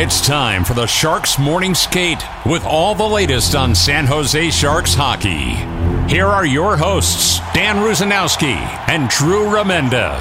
It's time for the Sharks Morning Skate with all the latest on San Jose Sharks hockey. Here are your hosts, Dan Rusanowsky and Drew Remenda.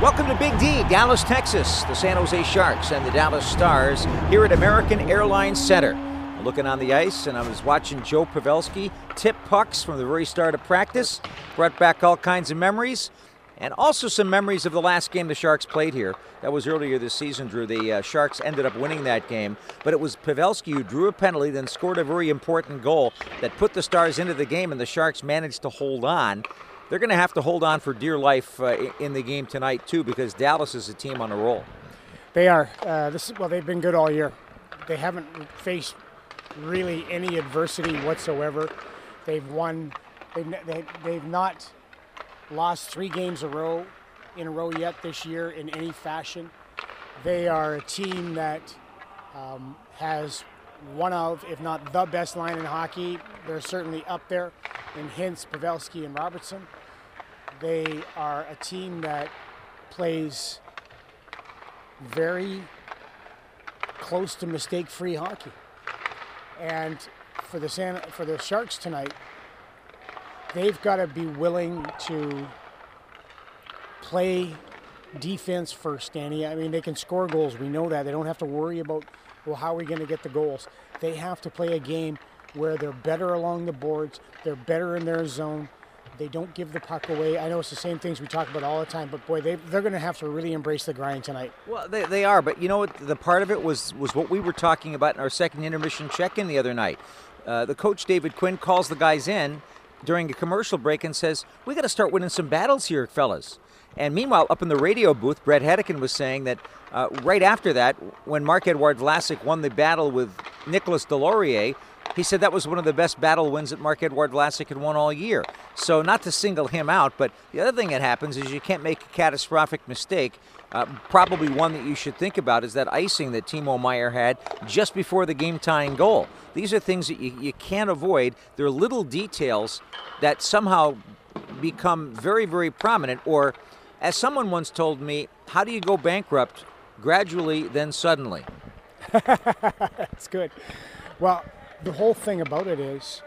Welcome to Big D, Dallas, Texas. The San Jose Sharks and the Dallas Stars here at American Airlines Center. Looking on the ice, and I was watching Joe Pavelski tip pucks from the very start of practice. Brought back all kinds of memories and also some memories of the last game the Sharks played here. That was earlier this season, Drew. The uh, Sharks ended up winning that game, but it was Pavelski who drew a penalty, then scored a very important goal that put the Stars into the game, and the Sharks managed to hold on. They're going to have to hold on for dear life uh, in the game tonight too, because Dallas is a team on a roll. They are. Uh, this well, they've been good all year. They haven't faced really any adversity whatsoever. They've won. They've, they, they've not lost three games a row in a row yet this year in any fashion. They are a team that um, has one of, if not the best line in hockey. They're certainly up there in Hintz, Pavelski, and Robertson. They are a team that plays very close to mistake-free hockey. And for the San, for the Sharks tonight, they've got to be willing to play defense first, Danny. I mean, they can score goals. We know that. They don't have to worry about, well, how are we going to get the goals? They have to play a game where they're better along the boards, they're better in their zone. They don't give the puck away. I know it's the same things we talk about all the time, but boy, they, they're going to have to really embrace the grind tonight. Well, they, they are, but you know what? The part of it was was what we were talking about in our second intermission check-in the other night. Uh, the coach David Quinn calls the guys in during a commercial break and says, "We got to start winning some battles here, fellas." And meanwhile, up in the radio booth, Brett Hedican was saying that uh, right after that, when Marc-Edouard Vlasic won the battle with Nicolas Deslauriers, he said that was one of the best battle wins that Marc-Edouard Vlasic had won all year. So not to single him out, but the other thing that happens is you can't make a catastrophic mistake. Uh, probably one that you should think about is that icing that Timo Meier had just before the game-tying goal. These are things that you, you can't avoid. They're little details that somehow become very, very prominent. Or, as someone once told me, how do you go bankrupt? Gradually, then suddenly. That's good. Well, the whole thing about it is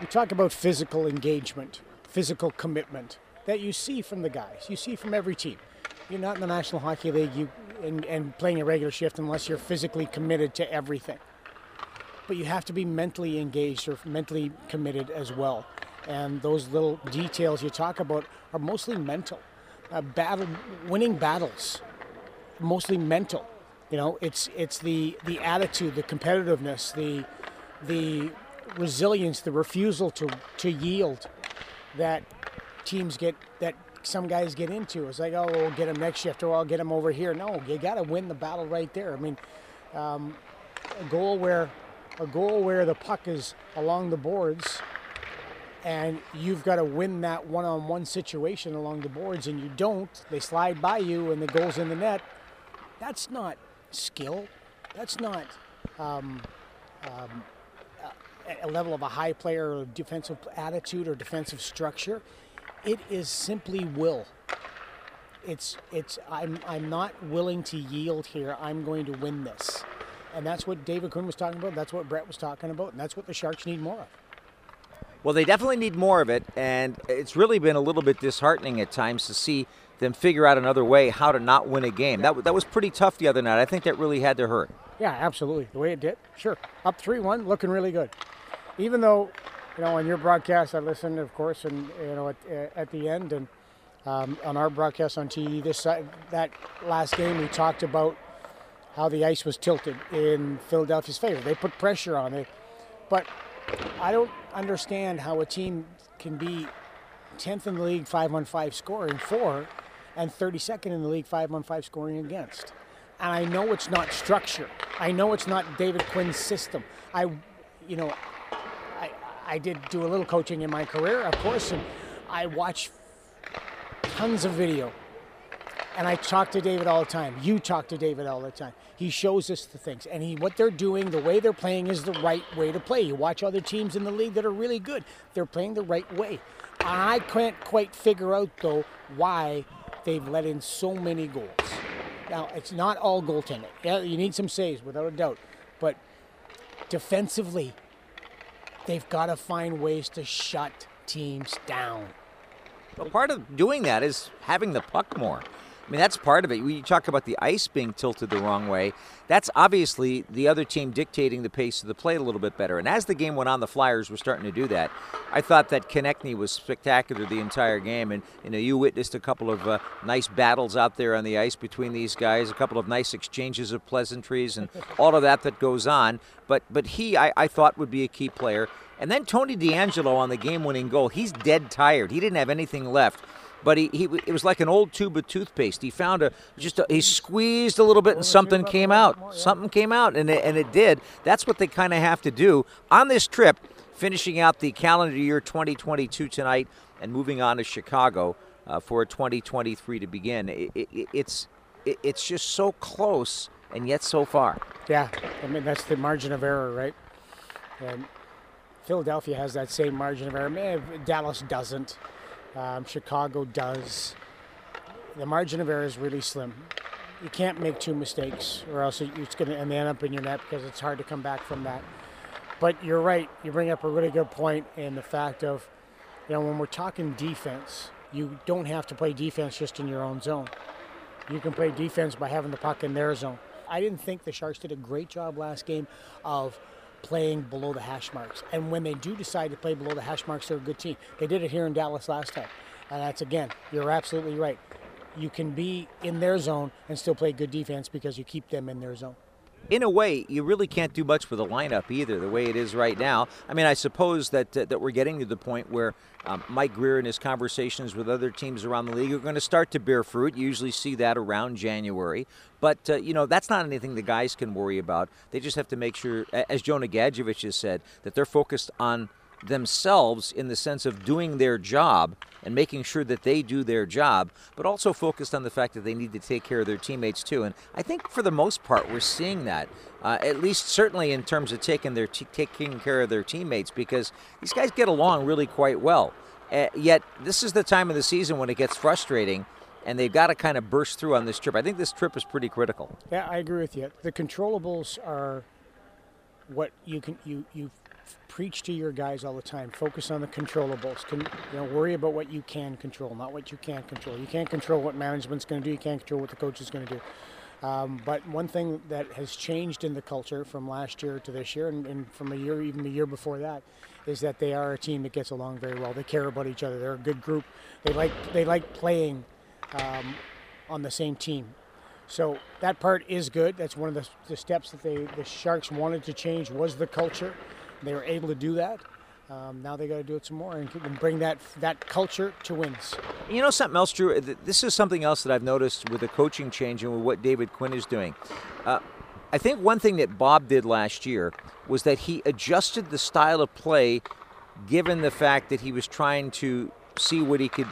we talk about physical engagement, physical commitment that you see from the guys. You see from every team. You're not in the National Hockey League you, and, and playing a regular shift unless you're physically committed to everything. But you have to be mentally engaged or mentally committed as well. And those little details you talk about are mostly mental. Uh, battle, winning battles, mostly mental. You know, it's it's the the attitude, the competitiveness, the the resilience, the refusal to to yield that teams get that some guys get into. It's like, oh, we'll get him next shift, or I'll get him over here. No, you got to win the battle right there. I mean, um, a goal where a goal where the puck is along the boards, and you've got to win that one-on-one situation along the boards, and you don't. They slide by you, and the goal's in the net. That's not skill. That's not um, um, a level of a high player or defensive attitude or defensive structure. It is simply will. It's it's I'm I'm not willing to yield here. I'm going to win this. And that's what David Quinn was talking about. That's what Brett was talking about, and that's what the Sharks need more of. Well, they definitely need more of it, and it's really been a little bit disheartening at times to see them figure out another way how to not win a game. That, that was pretty tough the other night. I think that really had to hurt. Yeah, absolutely. The way it did, sure. Up 3 1, looking really good. Even though, you know, on your broadcast, I listened, of course, and, you know, at, at the end, and um, on our broadcast on TV, this that last game, we talked about how the ice was tilted in Philadelphia's favor. They put pressure on it. But I don't understand how a team can be 10th in the league 5 on 5 scoring for and 32nd in the league 5 on 5 scoring against. And I know it's not structure. I know it's not David Quinn's system. I, you know, I, I did do a little coaching in my career, of course, and I watch tons of video. And I talk to David all the time. You talk to David all the time. He shows us the things. And he, what they're doing, the way they're playing is the right way to play. You watch other teams in the league that are really good. They're playing the right way. I can't quite figure out, though, why they've let in so many goals. Now, it's not all goaltending. Yeah, you need some saves, without a doubt. But defensively, they've got to find ways to shut teams down. But part of doing that is having the puck more. I mean, that's part of it. When you talk about the ice being tilted the wrong way, that's obviously the other team dictating the pace of the play a little bit better. And as the game went on, the Flyers were starting to do that. I thought that Konecny was spectacular the entire game, and you know, you witnessed a couple of uh, nice battles out there on the ice between these guys, a couple of nice exchanges of pleasantries, and all of that that goes on. But but he, I, I thought, would be a key player. And then Tony DeAngelo on the game-winning goal. He's dead tired. He didn't have anything left but he, he it was like an old tube of toothpaste. He found a just a, he squeezed a little bit and something came out. Something came out and it, and it did. That's what they kind of have to do on this trip, finishing out the calendar year 2022 tonight and moving on to Chicago uh, for 2023 to begin. It, it, it's it's just so close and yet so far. Yeah, I mean that's the margin of error, right? And Philadelphia has that same margin of error. Dallas doesn't. Um, Chicago does. The margin of error is really slim. You can't make two mistakes, or else it's going to end up in your net because it's hard to come back from that. But you're right. You bring up a really good point in the fact of, you know, when we're talking defense, you don't have to play defense just in your own zone. You can play defense by having the puck in their zone. I didn't think the Sharks did a great job last game of playing below the hash marks. And when they do decide to play below the hash marks, they're a good team. They did it here in Dallas last time. And that's, again, you're absolutely right. You can be in their zone and still play good defense because you keep them in their zone in a way, you really can't do much with the lineup either, the way it is right now. I mean, I suppose that uh, that we're getting to the point where um, Mike Grier and his conversations with other teams around the league are going to start to bear fruit. You usually see that around January, but uh, you know that's not anything the guys can worry about. They just have to make sure, as Jonah Gadjovich has said, that they're focused on themselves in the sense of doing their job and making sure that they do their job, but also focused on the fact that they need to take care of their teammates too. And I think for the most part, we're seeing that. Uh, at least, certainly in terms of taking their t- taking care of their teammates, because these guys get along really quite well. Uh, yet, this is the time of the season when it gets frustrating and they've got to kind of burst through on this trip. I think this trip is pretty critical. Yeah, I agree with you. The controllables are what you can you you preach to your guys all the time. Focus on the controllables. Can, you know, worry about what you can control, not what you can't control. You can't control what management's going to do. You can't control what the coach is going to do. Um, but one thing that has changed in the culture from last year to this year, and, and, from a year, even the year before that, is that they are a team that gets along very well. They care about each other. They're a good group. They like they like playing um, on the same team. So that part is good. That's one of the, the steps that they the Sharks wanted to change was the culture. They were able to do that. Um, now they got to do it some more and, bring that that culture to wins. You know something else, Drew. This is something else that I've noticed with the coaching change and with what David Quinn is doing. Uh, I think one thing that Bob did last year was that he adjusted the style of play, given the fact that he was trying to see what he could,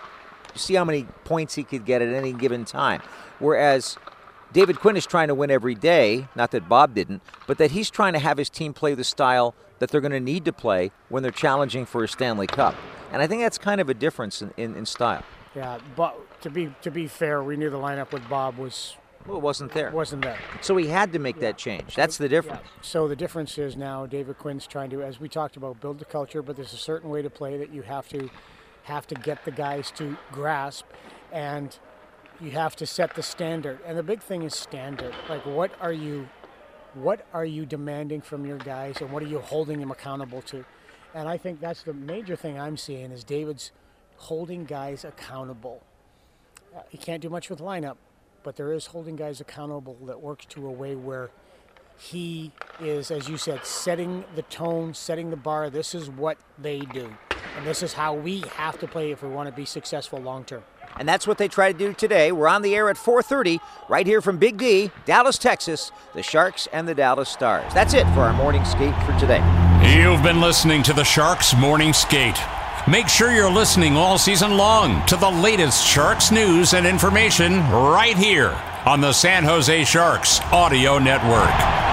see how many points he could get at any given time. Whereas David Quinn is trying to win every day, not that Bob didn't, but that he's trying to have his team play the style that they're going to need to play when they're challenging for a Stanley Cup. And I think that's kind of a difference in, in, in style. Yeah, but to be to be fair, we knew the lineup with Bob was well, it wasn't there. Wasn't there. So he had to make yeah. that change. That's the difference. Yeah. So the difference is now David Quinn's trying to, as we talked about, build the culture, but there's a certain way to play that you have to have to get the guys to grasp, and you have to set the standard. And the big thing is standard. Like, what are you, what are you demanding from your guys, and what are you holding them accountable to? And I think that's the major thing I'm seeing is David's holding guys accountable. Uh, he can't do much with lineup, but there is holding guys accountable that works to a way where he is, as you said, setting the tone, setting the bar. This is what they do. And this is how we have to play if we want to be successful long term. And that's what they try to do today. We're on the air at 4:30 right here from Big D, Dallas, Texas, the Sharks and the Dallas Stars. That's it for our morning skate for today. You've been listening to the Sharks Morning Skate. Make sure you're listening all season long to the latest Sharks news and information right here on the San Jose Sharks Audio Network.